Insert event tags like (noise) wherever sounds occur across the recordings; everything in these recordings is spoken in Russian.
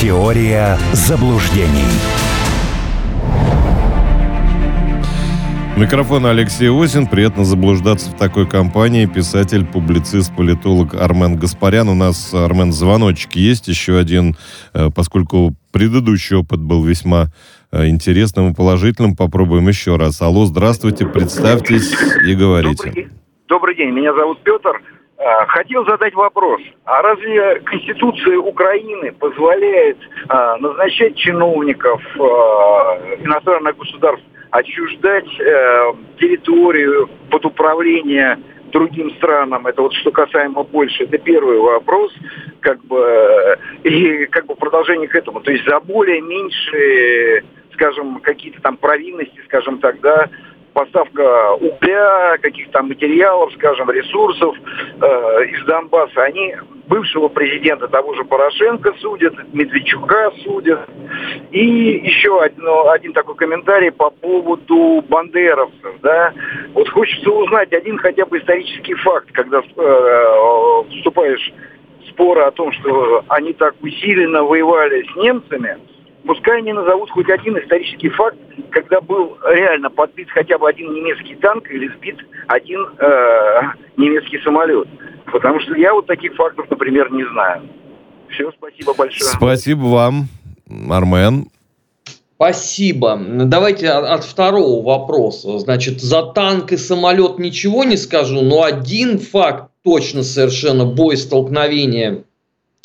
Теория заблуждений. Микрофон Алексей Осин. Приятно заблуждаться в такой компании. Писатель, публицист, политолог Армен Гаспарян. У нас, Армен, звоночек есть еще один, э, поскольку предыдущий опыт был весьма э, интересным и положительным. Попробуем еще раз. Алло, здравствуйте, представьтесь и говорите. Добрый день, Добрый день. меня зовут Петр. А, хотел задать вопрос. А разве Конституция Украины позволяет а, назначать чиновников а, иностранных государств отчуждать э, территорию под управление другим странам. Это вот что касаемо Польши. Это первый вопрос, как бы, и как бы продолжение к этому. То есть за более меньшие, скажем, какие-то там провинности, скажем так, да, поставка угля, каких-то материалов, скажем, ресурсов э, из Донбасса, они бывшего президента того же Порошенко судят, Медведчука судят. И еще один, ну, один такой комментарий по поводу бандеровцев. Да? Вот хочется узнать один хотя бы исторический факт, когда э, вступаешь в споры о том, что они так усиленно воевали с немцами – пускай они назовут хоть один исторический факт, когда был реально подбит хотя бы один немецкий танк или сбит один э, немецкий самолет. Потому что я вот таких фактов, например, не знаю. Все, спасибо большое. Спасибо вам, Армен. Спасибо. Давайте от второго вопроса. Значит, за танк и самолет ничего не скажу, но один факт точно совершенно бой столкновения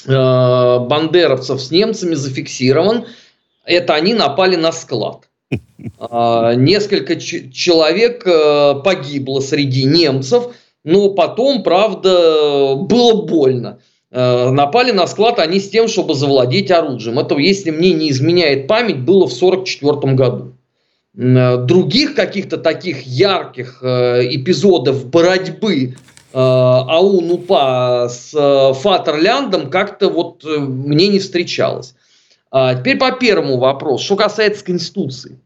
э, бандеровцев с немцами зафиксирован – это они напали на склад. А, несколько человек э, погибло среди немцев, но потом, правда, было больно. Э, напали на склад они с тем, чтобы завладеть оружием. Это, если мне не изменяет память, было в 1944 году. Э, других каких-то таких ярких эпизодов борьбы АУН-УПА с Фатерляндом как-то вот мне не встречалось. А, теперь по первому вопросу, что касается Конституции.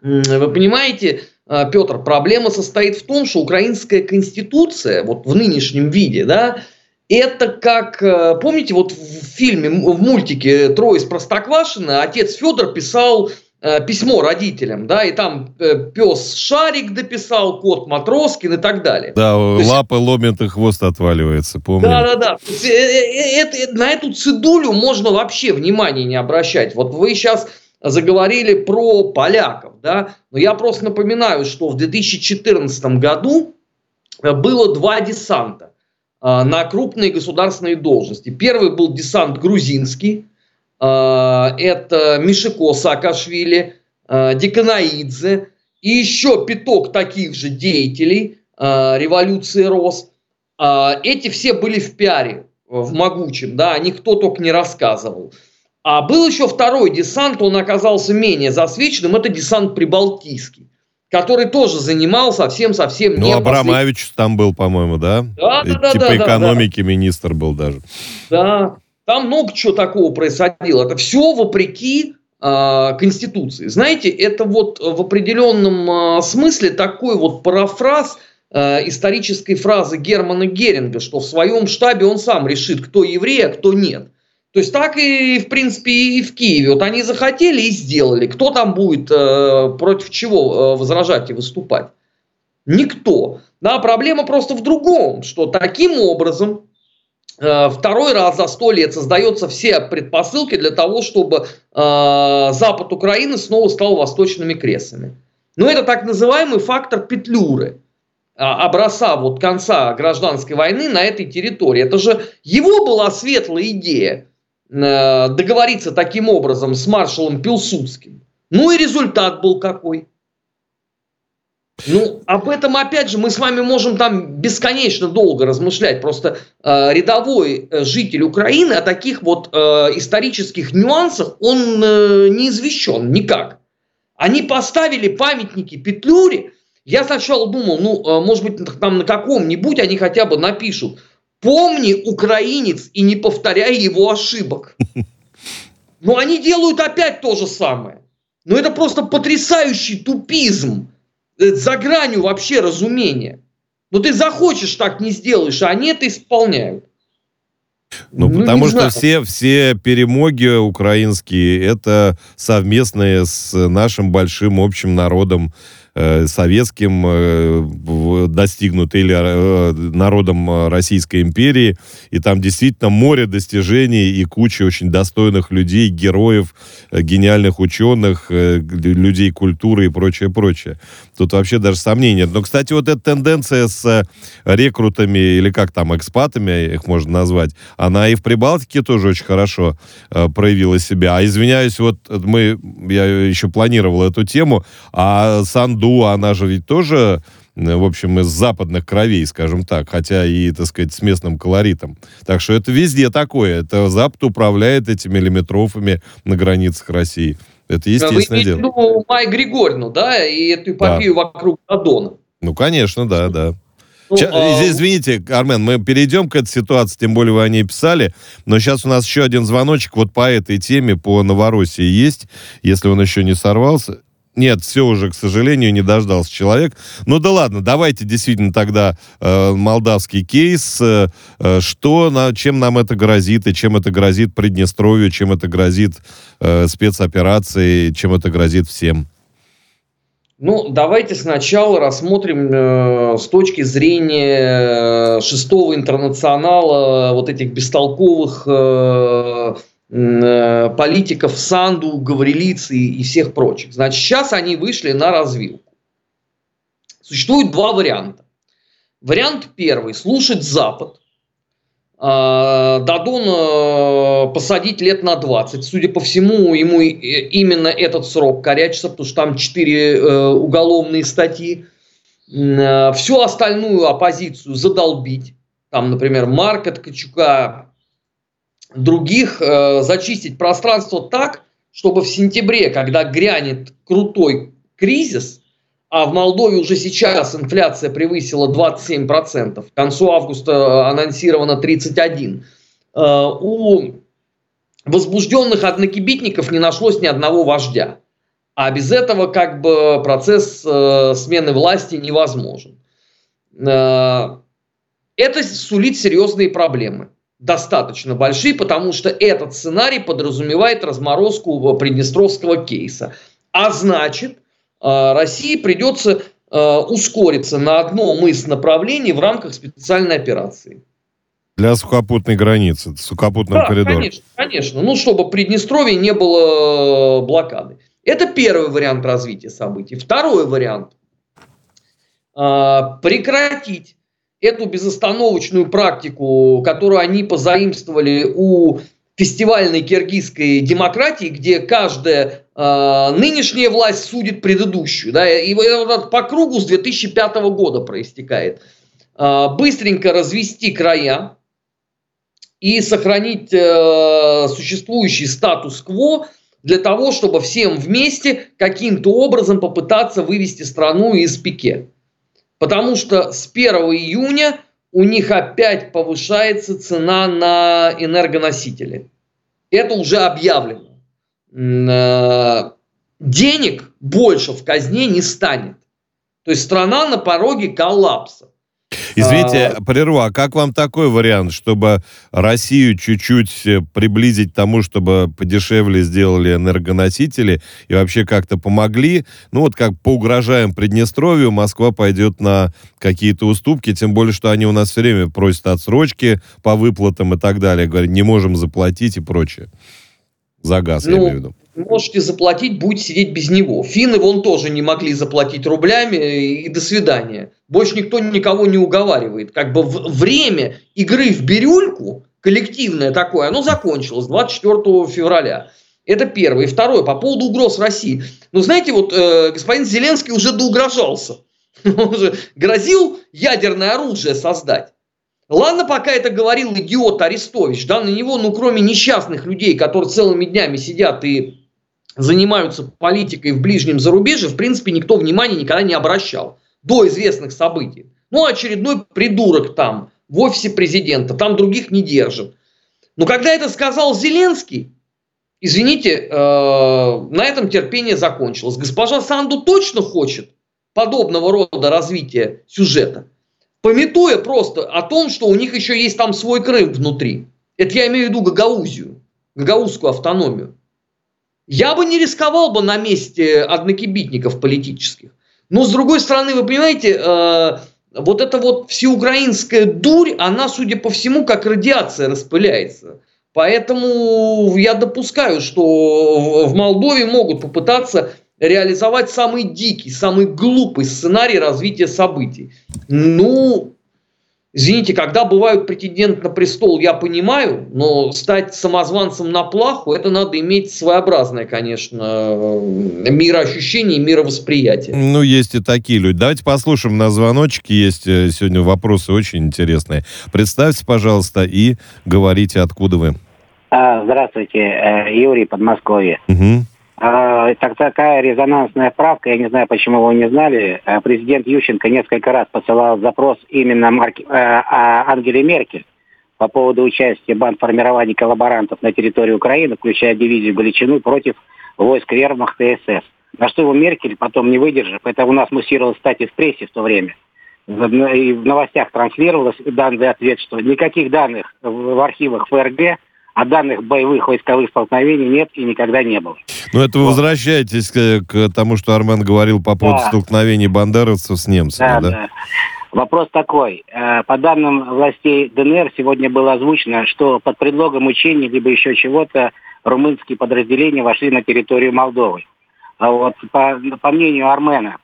Вы понимаете, а, Петр, проблема состоит в том, что украинская конституция, вот в нынешнем виде, да, это как, э, помните, вот в фильме, в мультике «Трое из Простоквашино» отец Федор писал письмо родителям, да, и там э, пес Шарик дописал, кот Матроскин и так далее. Да, То лапы есть... ломят и хвост отваливается, помню. Да, да, да. Есть, э, на эту цедулю можно вообще внимания не обращать. Вот вы сейчас заговорили про поляков, да, но я просто напоминаю, что в 2014 году было два десанта на крупные государственные должности. Первый был десант грузинский, это Мишико Саакашвили, а, Деканаидзе и еще пяток таких же деятелей а, революции РОС. Эти все были в пиаре, в могучем, да, никто только не рассказывал. А был еще второй десант, он оказался менее засвеченным, это десант Прибалтийский который тоже занимал совсем-совсем Ну, Абрамович послед... там был, по-моему, да? Да, да, да. Типа да, экономики да. министр был даже. Да, там много чего такого происходило. Это все вопреки э, Конституции. Знаете, это вот в определенном э, смысле такой вот парафраз э, исторической фразы Германа Геринга, что в своем штабе он сам решит, кто еврей, а кто нет. То есть так и, в принципе, и в Киеве. Вот они захотели и сделали. Кто там будет э, против чего э, возражать и выступать? Никто. Да, проблема просто в другом, что таким образом второй раз за сто лет создаются все предпосылки для того, чтобы э, запад Украины снова стал восточными кресами. Но это так называемый фактор петлюры, а, образца вот конца гражданской войны на этой территории. Это же его была светлая идея э, договориться таким образом с маршалом Пилсудским. Ну и результат был какой – ну, об этом, опять же, мы с вами можем там бесконечно долго размышлять. Просто э, рядовой э, житель Украины о таких вот э, исторических нюансах, он э, не извещен никак. Они поставили памятники Петлюре. Я сначала думал, ну, э, может быть, там на каком-нибудь они хотя бы напишут «Помни, украинец, и не повторяй его ошибок». Но они делают опять то же самое. Но это просто потрясающий тупизм за гранью вообще разумения. Но ты захочешь, так не сделаешь, а они это исполняют. Ну, ну потому что все, все перемоги украинские это совместные с нашим большим общим народом Э, советским э, достигнуты или э, народом Российской империи. И там действительно море достижений и куча очень достойных людей, героев, гениальных ученых, людей культуры и прочее, прочее. Тут вообще даже сомнений нет. Но, кстати, вот эта тенденция с рекрутами, или как там, экспатами их можно назвать, она и в Прибалтике тоже очень хорошо проявила себя. А извиняюсь, вот мы, я еще планировал эту тему, а Санду Ду, она же ведь тоже, э, в общем, из западных кровей, скажем так, хотя и, так сказать, с местным колоритом. Так что это везде такое. Это Запад управляет этими лимитрофами на границах России. Это естественное Вы дело. Вы имеете Май Григорьевну, да, и эту эпопею да. вокруг Дадона. Ну, конечно, да, да. Ну, Сейчас, а... Извините, Армен, мы перейдем к этой ситуации, тем более вы о ней писали, но сейчас у нас еще один звоночек вот по этой теме, по Новороссии есть, если он еще не сорвался. Нет, все уже, к сожалению, не дождался человек. Ну да ладно, давайте действительно тогда э, молдавский кейс. Э, э, что, на, чем нам это грозит, и чем это грозит Приднестровью, чем это грозит э, спецоперации, чем это грозит всем? Ну, давайте сначала рассмотрим э, с точки зрения э, шестого интернационала вот этих бестолковых э, Э, политиков Санду, Гаврилицы и всех прочих. Значит, сейчас они вышли на развилку. Существует два варианта. Вариант первый – слушать Запад. А, Дадон э, посадить лет на 20. Судя по всему, ему именно этот срок корячится, потому что там 4 э, уголовные статьи. Всю остальную оппозицию задолбить. Там, например, Марка Ткачука других э, зачистить пространство так, чтобы в сентябре, когда грянет крутой кризис, а в Молдове уже сейчас инфляция превысила 27%, к концу августа анонсировано 31%, э, у возбужденных однокибитников не нашлось ни одного вождя. А без этого как бы процесс э, смены власти невозможен. Э, это сулит серьезные проблемы достаточно большие, потому что этот сценарий подразумевает разморозку приднестровского кейса. А значит, э, России придется э, ускориться на одном из направлений в рамках специальной операции. Для сухопутной границы, сухопутного да, коридора. Конечно, конечно. Ну, чтобы Приднестровье не было э, блокады. Это первый вариант развития событий. Второй вариант. Прекратить эту безостановочную практику, которую они позаимствовали у фестивальной киргизской демократии, где каждая э, нынешняя власть судит предыдущую. Да, и вот по кругу с 2005 года проистекает. Э, быстренько развести края и сохранить э, существующий статус-кво для того, чтобы всем вместе каким-то образом попытаться вывести страну из пике. Потому что с 1 июня у них опять повышается цена на энергоносители. Это уже объявлено. Э, денег больше в казне не станет. То есть страна на пороге коллапса. Извините, а... прерву, а как вам такой вариант, чтобы Россию чуть-чуть э, приблизить к тому, чтобы подешевле сделали энергоносители и вообще как-то помогли? Ну вот как поугрожаем Приднестровью, Москва пойдет на какие-то уступки, тем более, что они у нас все время просят отсрочки по выплатам и так далее, говорят, не можем заплатить и прочее. За газ, ну, я имею в виду можете заплатить, будете сидеть без него. Финны вон тоже не могли заплатить рублями и до свидания. Больше никто никого не уговаривает. Как бы время игры в бирюльку, коллективное такое, оно закончилось 24 февраля. Это первое. И второе, по поводу угроз России. Ну, знаете, вот э, господин Зеленский уже доугрожался. (laughs) Он же грозил ядерное оружие создать. Ладно, пока это говорил идиот Арестович, да, на него, ну, кроме несчастных людей, которые целыми днями сидят и занимаются политикой в ближнем зарубежье, в принципе, никто внимания никогда не обращал до известных событий. Ну, очередной придурок там, в офисе президента, там других не держит. Но когда это сказал Зеленский, извините, э, на этом терпение закончилось. Госпожа Санду точно хочет подобного рода развития сюжета, пометуя просто о том, что у них еще есть там свой Крым внутри. Это я имею в виду Гагаузию, Гагаузскую автономию. Я бы не рисковал бы на месте однокибитников политических. Но, с другой стороны, вы понимаете, э, вот эта вот всеукраинская дурь, она, судя по всему, как радиация распыляется. Поэтому я допускаю, что в Молдове могут попытаться реализовать самый дикий, самый глупый сценарий развития событий. Ну, Извините, когда бывают претенденты на престол, я понимаю, но стать самозванцем на плаху, это надо иметь своеобразное, конечно, мироощущение и мировосприятие. Ну, есть и такие люди. Давайте послушаем на звоночке. Есть э, сегодня вопросы очень интересные. Представьте, пожалуйста, и говорите, откуда вы. А, здравствуйте, э, Юрий, Подмосковье. Угу. А, так, такая резонансная правка, я не знаю, почему вы не знали. А, президент Ющенко несколько раз посылал запрос именно Марки, э, а, Ангеле Меркель по поводу участия банд коллаборантов на территории Украины, включая дивизию Галичину, против войск вермахта и СС. На что его Меркель потом не выдержав, это у нас муссировалось, кстати, в прессе в то время, и в новостях транслировалось данный ответ, что никаких данных в архивах ФРГ а данных боевых войсковых столкновений нет и никогда не было. Ну, это вы вот. возвращаетесь к, к тому, что Армен говорил по поводу да. столкновений бандеровцев с немцами, да? да? да. Вопрос такой. Э, по данным властей ДНР сегодня было озвучено, что под предлогом учений либо еще чего-то румынские подразделения вошли на территорию Молдовы. А вот по, по мнению Армена,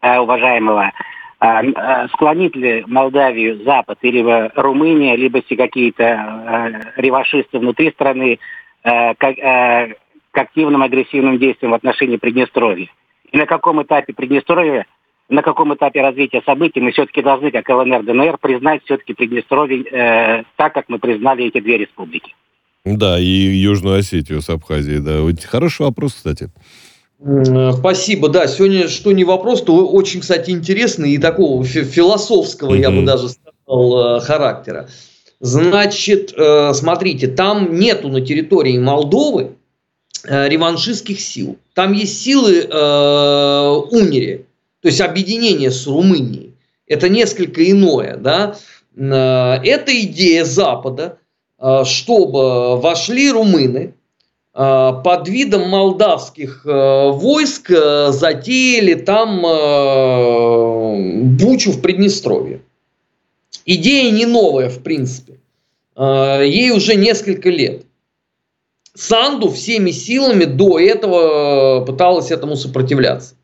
э, уважаемого, склонит ли Молдавию Запад или Румыния, либо все какие-то э, ревашисты внутри страны э, э, к активным агрессивным действиям в отношении Приднестровья. И на каком этапе Приднестровья, на каком этапе развития событий мы все-таки должны, как ЛНР, ДНР, признать все-таки Приднестровье э, так, как мы признали эти две республики. Да, и Южную Осетию с Абхазией, да. Хороший вопрос, кстати. Э, спасибо, да. Сегодня что не вопрос, то очень, кстати, интересный и такого философского, mm-hmm. я бы даже сказал, э, характера. Значит, э, смотрите, там нету на территории Молдовы реваншистских сил. Там есть силы э, Унири, то есть объединение с Румынией. Это несколько иное, да. Это идея Запада, чтобы вошли румыны, под видом молдавских э, войск э, затеяли там бучу в Приднестровье. Идея не новая, в принципе. Ей уже несколько лет. Санду всеми силами до этого пыталась этому сопротивляться.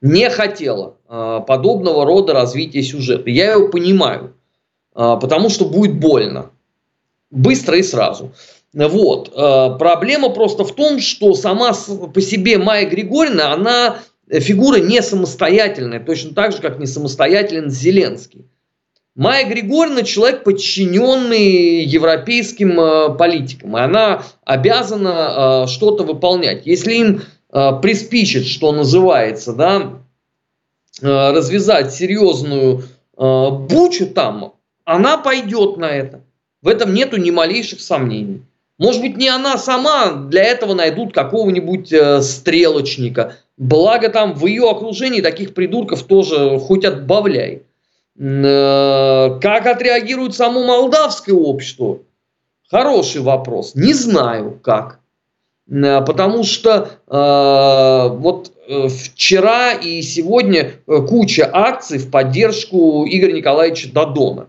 Не хотела подобного рода развития сюжета. Я его понимаю, потому что будет больно. Быстро и сразу. Вот. Э, проблема просто в том, что сама по себе Майя Григорьевна, она фигура не самостоятельная, точно так же, как не самостоятелен Зеленский. Майя Григорьевна человек, подчиненный европейским э, политикам, и она обязана э, что-то выполнять. Если им приспичит, что называется, да, развязать серьезную бучу там, она пойдет на это. В этом нету ни малейших сомнений. Может быть, не она сама, для этого найдут какого-нибудь э, стрелочника. Благо там в ее окружении таких придурков тоже хоть отбавляй. Э, как отреагирует само молдавское общество? Хороший вопрос. Не знаю как. Э, потому что э, вот э, вчера и сегодня куча акций в поддержку Игоря Николаевича Дадона.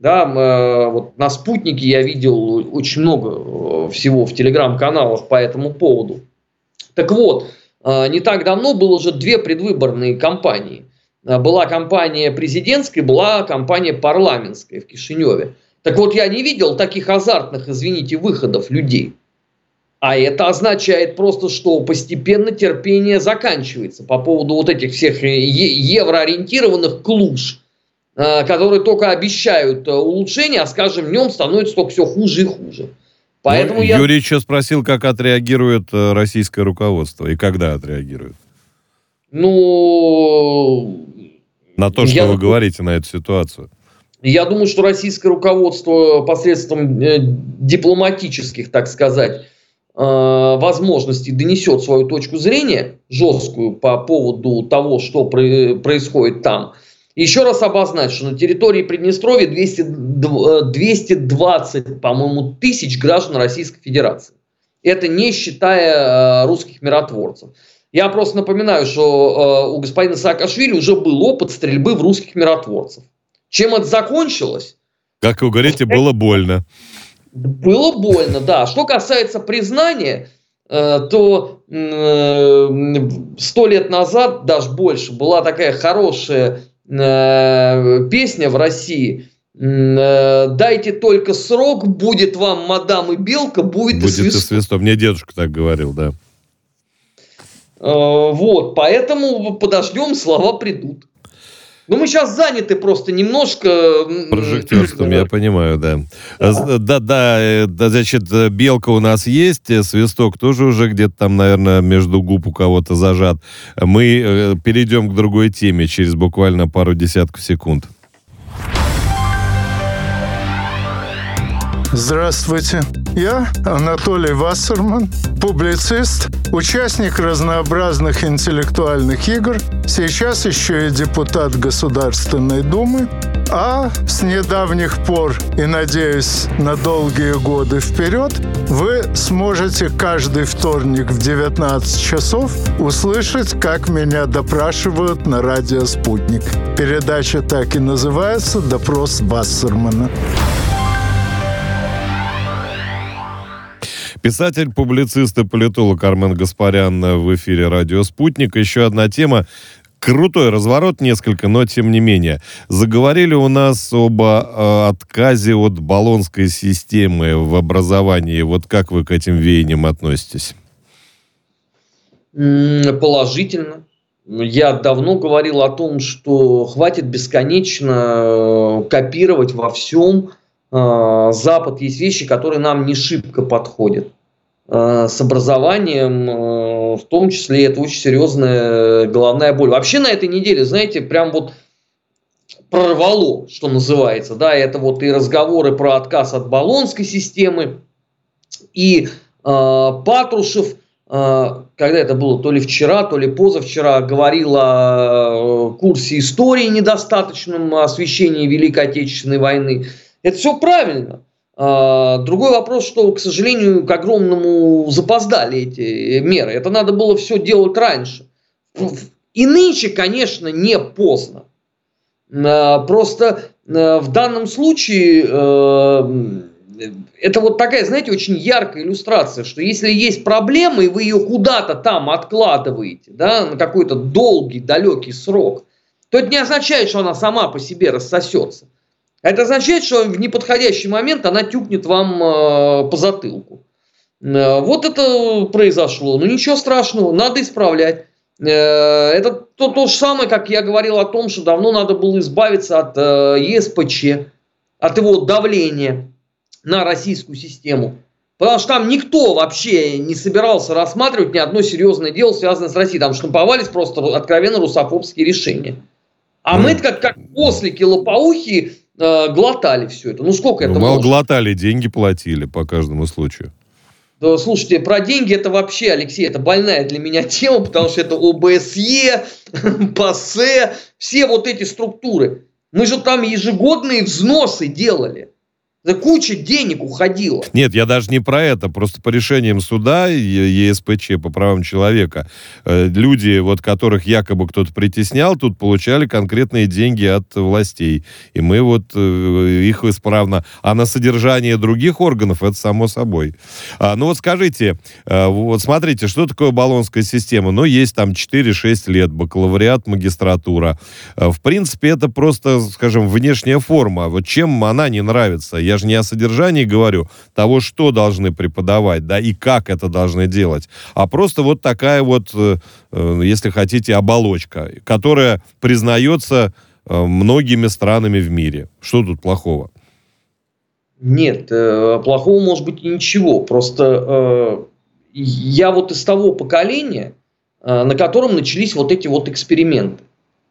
Да, э, вот на спутнике я видел очень много э, всего в телеграм-каналах по этому поводу. Так вот, э, не так давно было уже две предвыборные кампании. Была кампания президентская, была кампания парламентская в Кишиневе. Так вот, я не видел таких азартных, извините, выходов людей. А это означает просто, что постепенно терпение заканчивается по поводу вот этих всех евроориентированных клуш которые только обещают э, улучшения, а с каждым днем становится только все хуже и хуже. Поэтому ну, я... Юрий еще спросил, как отреагирует э, российское руководство и когда отреагирует. Ну... На то, что я... вы говорите на эту ситуацию. Я думаю, что российское руководство посредством дипломатических, так сказать, возможностей донесет свою точку зрения жесткую по поводу того, что происходит там – Еще раз обозначить, что на территории Приднестровья 200, 220, по-моему, тысяч граждан Российской Федерации. Это не считая русских миротворцев. Я просто напоминаю, что у господина Саакашвили уже был опыт стрельбы в русских миротворцев. Чем это закончилось? Как вы говорите, было больно. Было больно, да. Что касается признания, э, то э, сто лет назад, даже больше, была такая хорошая э, песня в России. Дайте только срок, будет вам мадам и белка, будет, будет и свисток. и свисток. Мне дедушка так говорил, да. Вот, поэтому подождем, слова придут. Ну, мы сейчас заняты просто немножко... Прожектерством, я понимаю, да. Да, да, да, э, да, значит, э, белка у нас есть, э, свисток тоже уже где-то там, наверное, между губ у кого-то зажат. Мы перейдем к другой теме через буквально пару десятков секунд. Здравствуйте. Я Анатолий Вассерман, публицист, участник разнообразных интеллектуальных игр, сейчас еще и депутат Государственной Думы, а с недавних пор и, надеюсь, на долгие годы вперед вы сможете каждый вторник в 19 часов услышать, как меня допрашивают на радио «Спутник». Передача так и называется «Допрос Вассермана». Писатель, публицист и политолог Армен Гаспарян в эфире «Радио Спутник». Еще одна тема. Крутой разворот несколько, но тем не менее. Заговорили у нас об э, отказе от баллонской системы в образовании. Вот как вы к этим веяниям относитесь? Положительно. Я давно говорил о том, что хватит бесконечно э, копировать во всем Запад есть вещи, которые нам не шибко подходят. А, с образованием, а, в том числе, это очень серьезная головная боль. Вообще на этой неделе, знаете, прям вот прорвало, что называется, да, это вот и разговоры про отказ от баллонской системы, и э, Патрушев, э, когда это было, то ли вчера, то ли позавчера, говорил о курсе истории недостаточном, освещении Великой Отечественной войны. Это все правильно. А, другой вопрос, что, к сожалению, к огромному запоздали эти меры. Это надо было все делать раньше. И нынче, конечно, не поздно. А, просто а, в данном случае это вот такая, знаете, очень яркая иллюстрация, что если есть проблема, и вы ее куда-то там откладываете, да, на какой-то долгий, далекий срок, то это не означает, что она сама по себе рассосется. Это означает, что в неподходящий момент она тюкнет вам э, по затылку. Э, вот это произошло. Ну ничего страшного, надо исправлять. Э, это то, то же самое, как я говорил о том, что давно надо было избавиться от ЕСПЧ, от его давления на российскую систему. Потому что там никто вообще не собирался рассматривать ни одно серьезное дело, связанное с Россией. Там штамповались просто откровенно русофобские решения. А мы как, как ослики лопоухи э, глотали все это. Ну сколько ну, это мало может? глотали, деньги платили по каждому случаю. Да, слушайте, про деньги это вообще, Алексей, это больная для меня (laughs) тема, потому что это ОБСЕ, (laughs) ПАСЕ, все вот эти структуры. Мы же там ежегодные взносы делали. Да куча денег уходила. Нет, я даже не про это. Просто по решениям суда ЕСПЧ по правам человека э, люди, вот которых якобы кто-то притеснял, тут получали конкретные деньги от властей. И мы вот э, их исправно... А на содержание других органов это само собой. А, ну вот скажите, э, вот смотрите, что такое баллонская система? Ну, есть там 4-6 лет, бакалавриат, магистратура. В принципе, это просто, скажем, внешняя форма. Вот чем она не нравится? Я же не о содержании говорю, того, что должны преподавать, да, и как это должны делать, а просто вот такая вот, э, э, если хотите, оболочка, которая признается э, многими странами в мире. Что тут плохого? Нет, плохого может быть ничего. Просто я вот из того поколения, на котором начались вот эти вот эксперименты.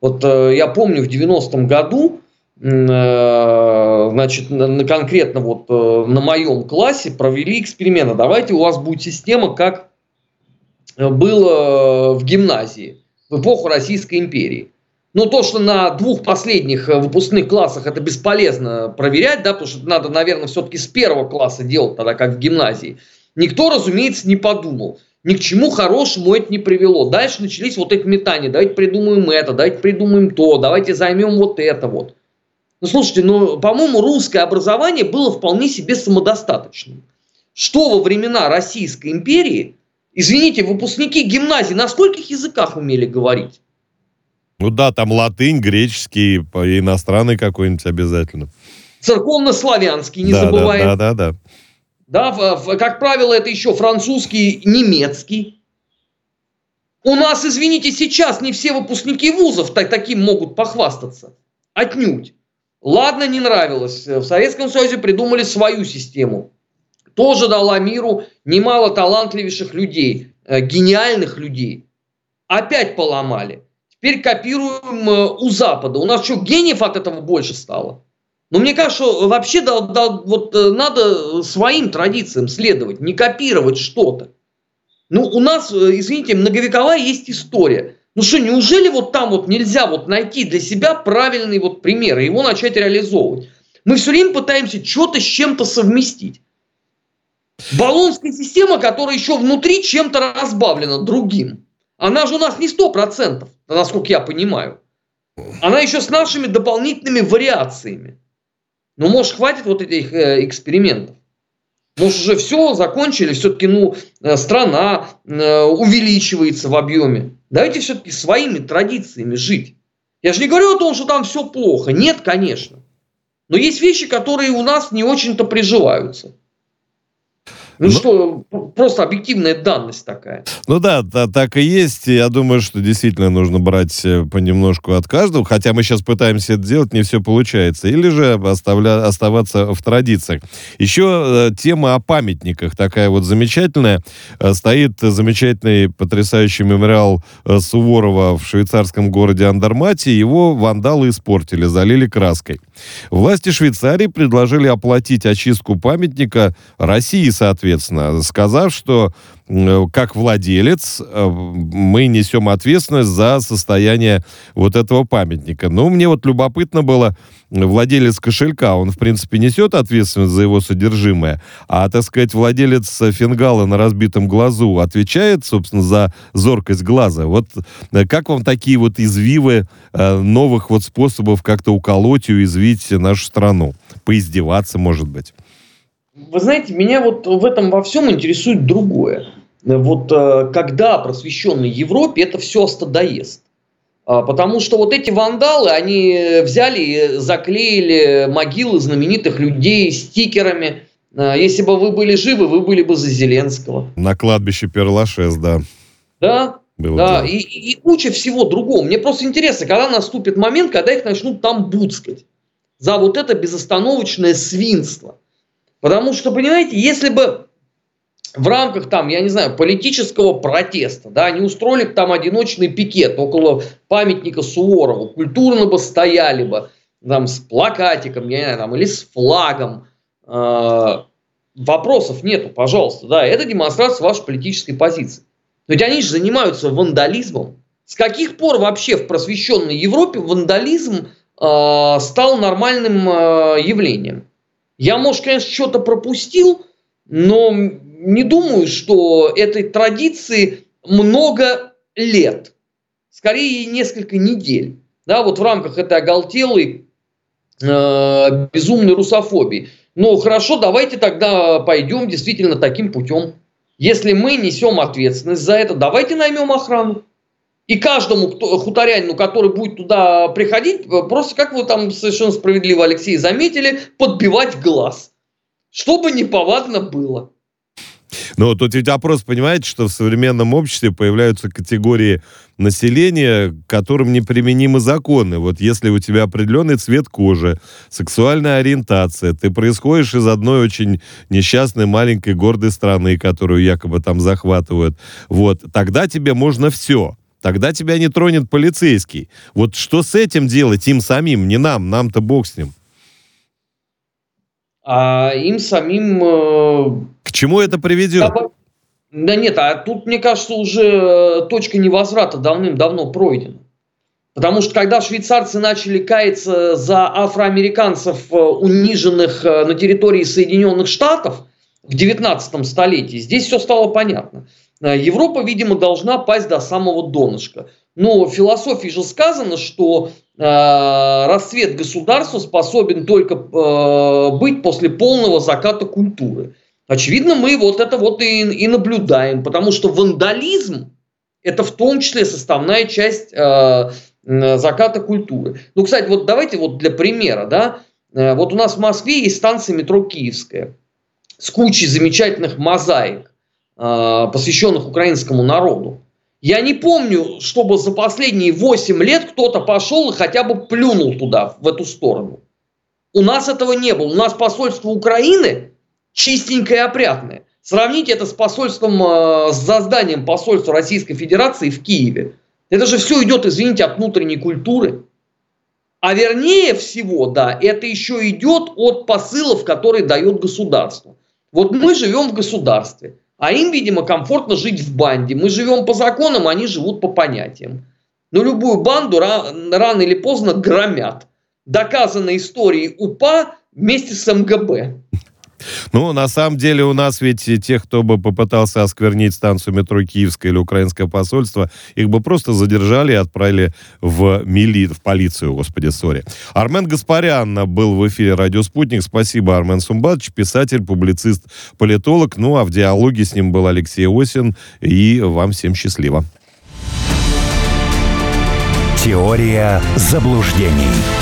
Вот я помню в 90-м году значит, на, конкретно вот э, на моем классе провели эксперимент. Давайте у вас будет система, как было в гимназии в эпоху Российской империи. Ну, то, что на двух последних э, выпускных классах это бесполезно проверять, да, потому что надо, наверное, все-таки с первого класса делать, тогда как в гимназии. Никто, разумеется, не подумал. Ни к чему хорошему это не привело. Дальше начались вот эти метания. Давайте придумаем это, давайте придумаем то, давайте займем вот это вот. Ну, слушайте, ну, по-моему, русское образование было вполне себе самодостаточным. Что во времена Российской империи, извините, выпускники гимназии на скольких языках умели говорить? Ну да, там латынь, греческий, иностранный какой-нибудь обязательно. Церковно-славянский, не да, забываем. Да, да, да. Да, как правило, это еще французский, немецкий. У нас, извините, сейчас не все выпускники вузов так, таким могут похвастаться. Отнюдь. Ладно, не нравилось. В Советском Союзе придумали свою систему. Тоже дала миру немало талантливейших людей, э, гениальных людей. Опять поломали. Теперь копируем э, у Запада. У нас что, гениев от этого больше стало? Но мне кажется, что вообще да, да, вот э, надо своим традициям следовать, не копировать что-то. Ну, у нас, извините, многовековая есть история. Ну что, неужели вот там вот нельзя вот найти для себя правильный вот пример и его начать реализовывать? Мы все время пытаемся что-то с чем-то совместить. Баллонская система, которая еще внутри чем-то разбавлена другим, она же у нас не сто процентов, насколько я понимаю. Она еще с нашими дополнительными вариациями. Ну, может, хватит вот этих э, экспериментов? Может, уже все закончили, все-таки, ну, э, страна э, увеличивается в объеме. Давайте все-таки своими традициями жить. Я же не говорю о том, что там все плохо. Нет, конечно. Но есть вещи, которые у нас не очень-то приживаются. Ну, ну что, просто объективная данность такая. Ну да, да, так и есть. Я думаю, что действительно нужно брать э, понемножку от каждого, хотя мы сейчас пытаемся это делать, не все получается. Или же оставля, оставаться в традициях. Еще э, тема о памятниках такая вот замечательная. Э, стоит замечательный, потрясающий мемориал Суворова в швейцарском городе Андермате. Его вандалы испортили, залили краской. Власти Швейцарии предложили оплатить очистку памятника России, соответственно, сказав, что как владелец э, мы несем ответственность за состояние вот этого памятника. Но мне вот любопытно было, владелец кошелька, он, в принципе, несет ответственность за его содержимое, а, так сказать, владелец фингала на разбитом глазу отвечает, собственно, за зоркость глаза. Вот э, как вам такие вот извивы э, новых вот способов как-то уколоть и уязвить нашу страну? Поиздеваться, может быть? Вы знаете, меня вот в этом во всем интересует другое. Вот э, когда просвещенной Европе это все остадоест. А, потому что вот эти вандалы, они взяли и заклеили могилы знаменитых людей стикерами. А, если бы вы были живы, вы были бы за Зеленского. На кладбище Перлашес, да. Да, было да, и, и куча всего другого. Мне просто интересно, когда наступит момент, когда их начнут там буцкать за вот это безостановочное свинство. Потому что, понимаете, если бы в рамках там, я не знаю, политического протеста, да, они устроили там одиночный пикет около памятника Суворову, культурно бы стояли бы, там, с плакатиком, я не знаю, там, или с флагом, э, вопросов нету, пожалуйста, да, это демонстрация вашей политической позиции. Но ведь они же занимаются вандализмом. С каких пор вообще в просвещенной Европе вандализм э, стал нормальным э, явлением? Я, может, конечно, что-то пропустил, но не думаю, что этой традиции много лет. Скорее, несколько недель. Да, вот в рамках этой оголтелой э, безумной русофобии. Ну, хорошо, давайте тогда пойдем действительно таким путем. Если мы несем ответственность за это, давайте наймем охрану. И каждому кто, хуторянину, который будет туда приходить, просто, как вы там совершенно справедливо, Алексей, заметили, подбивать глаз. Чтобы неповадно было. Но тут ведь вопрос, понимаете, что в современном обществе появляются категории населения, которым неприменимы законы. Вот если у тебя определенный цвет кожи, сексуальная ориентация, ты происходишь из одной очень несчастной маленькой гордой страны, которую якобы там захватывают, вот, тогда тебе можно все. Тогда тебя не тронет полицейский. Вот что с этим делать им самим, не нам, нам-то бог с ним а им самим... Э, К чему это приведет? Да нет, а тут, мне кажется, уже э, точка невозврата давным-давно пройдена. Потому что когда швейцарцы начали каяться за афроамериканцев, униженных на территории Соединенных Штатов в 19 столетии, здесь все стало понятно. Европа, видимо, должна пасть до самого донышка. Но в философии же сказано, что э, расцвет государства способен только э, быть после полного заката культуры. Очевидно, мы вот это вот и, и наблюдаем, потому что вандализм это в том числе составная часть э, заката культуры. Ну, кстати, вот давайте вот для примера, да, э, вот у нас в Москве есть станция метро Киевская с кучей замечательных мозаик, э, посвященных украинскому народу. Я не помню, чтобы за последние 8 лет кто-то пошел и хотя бы плюнул туда, в эту сторону. У нас этого не было. У нас посольство Украины чистенькое и опрятное. Сравните это с посольством, э, с созданием посольства Российской Федерации в Киеве. Это же все идет, извините, от внутренней культуры. А вернее всего, да, это еще идет от посылов, которые дает государство. Вот мы живем в государстве. А им, видимо, комфортно жить в банде. Мы живем по законам, они живут по понятиям. Но любую банду рано или поздно громят. Доказано историей УПА вместе с МГБ. Ну, на самом деле у нас ведь тех, кто бы попытался осквернить станцию метро Киевское или украинское посольство, их бы просто задержали и отправили в мили, в полицию, господи, сори. Армен Гаспарян был в эфире «Радио Спутник». Спасибо, Армен Сумбатович, писатель, публицист, политолог. Ну, а в диалоге с ним был Алексей Осин. И вам всем счастливо. Теория заблуждений.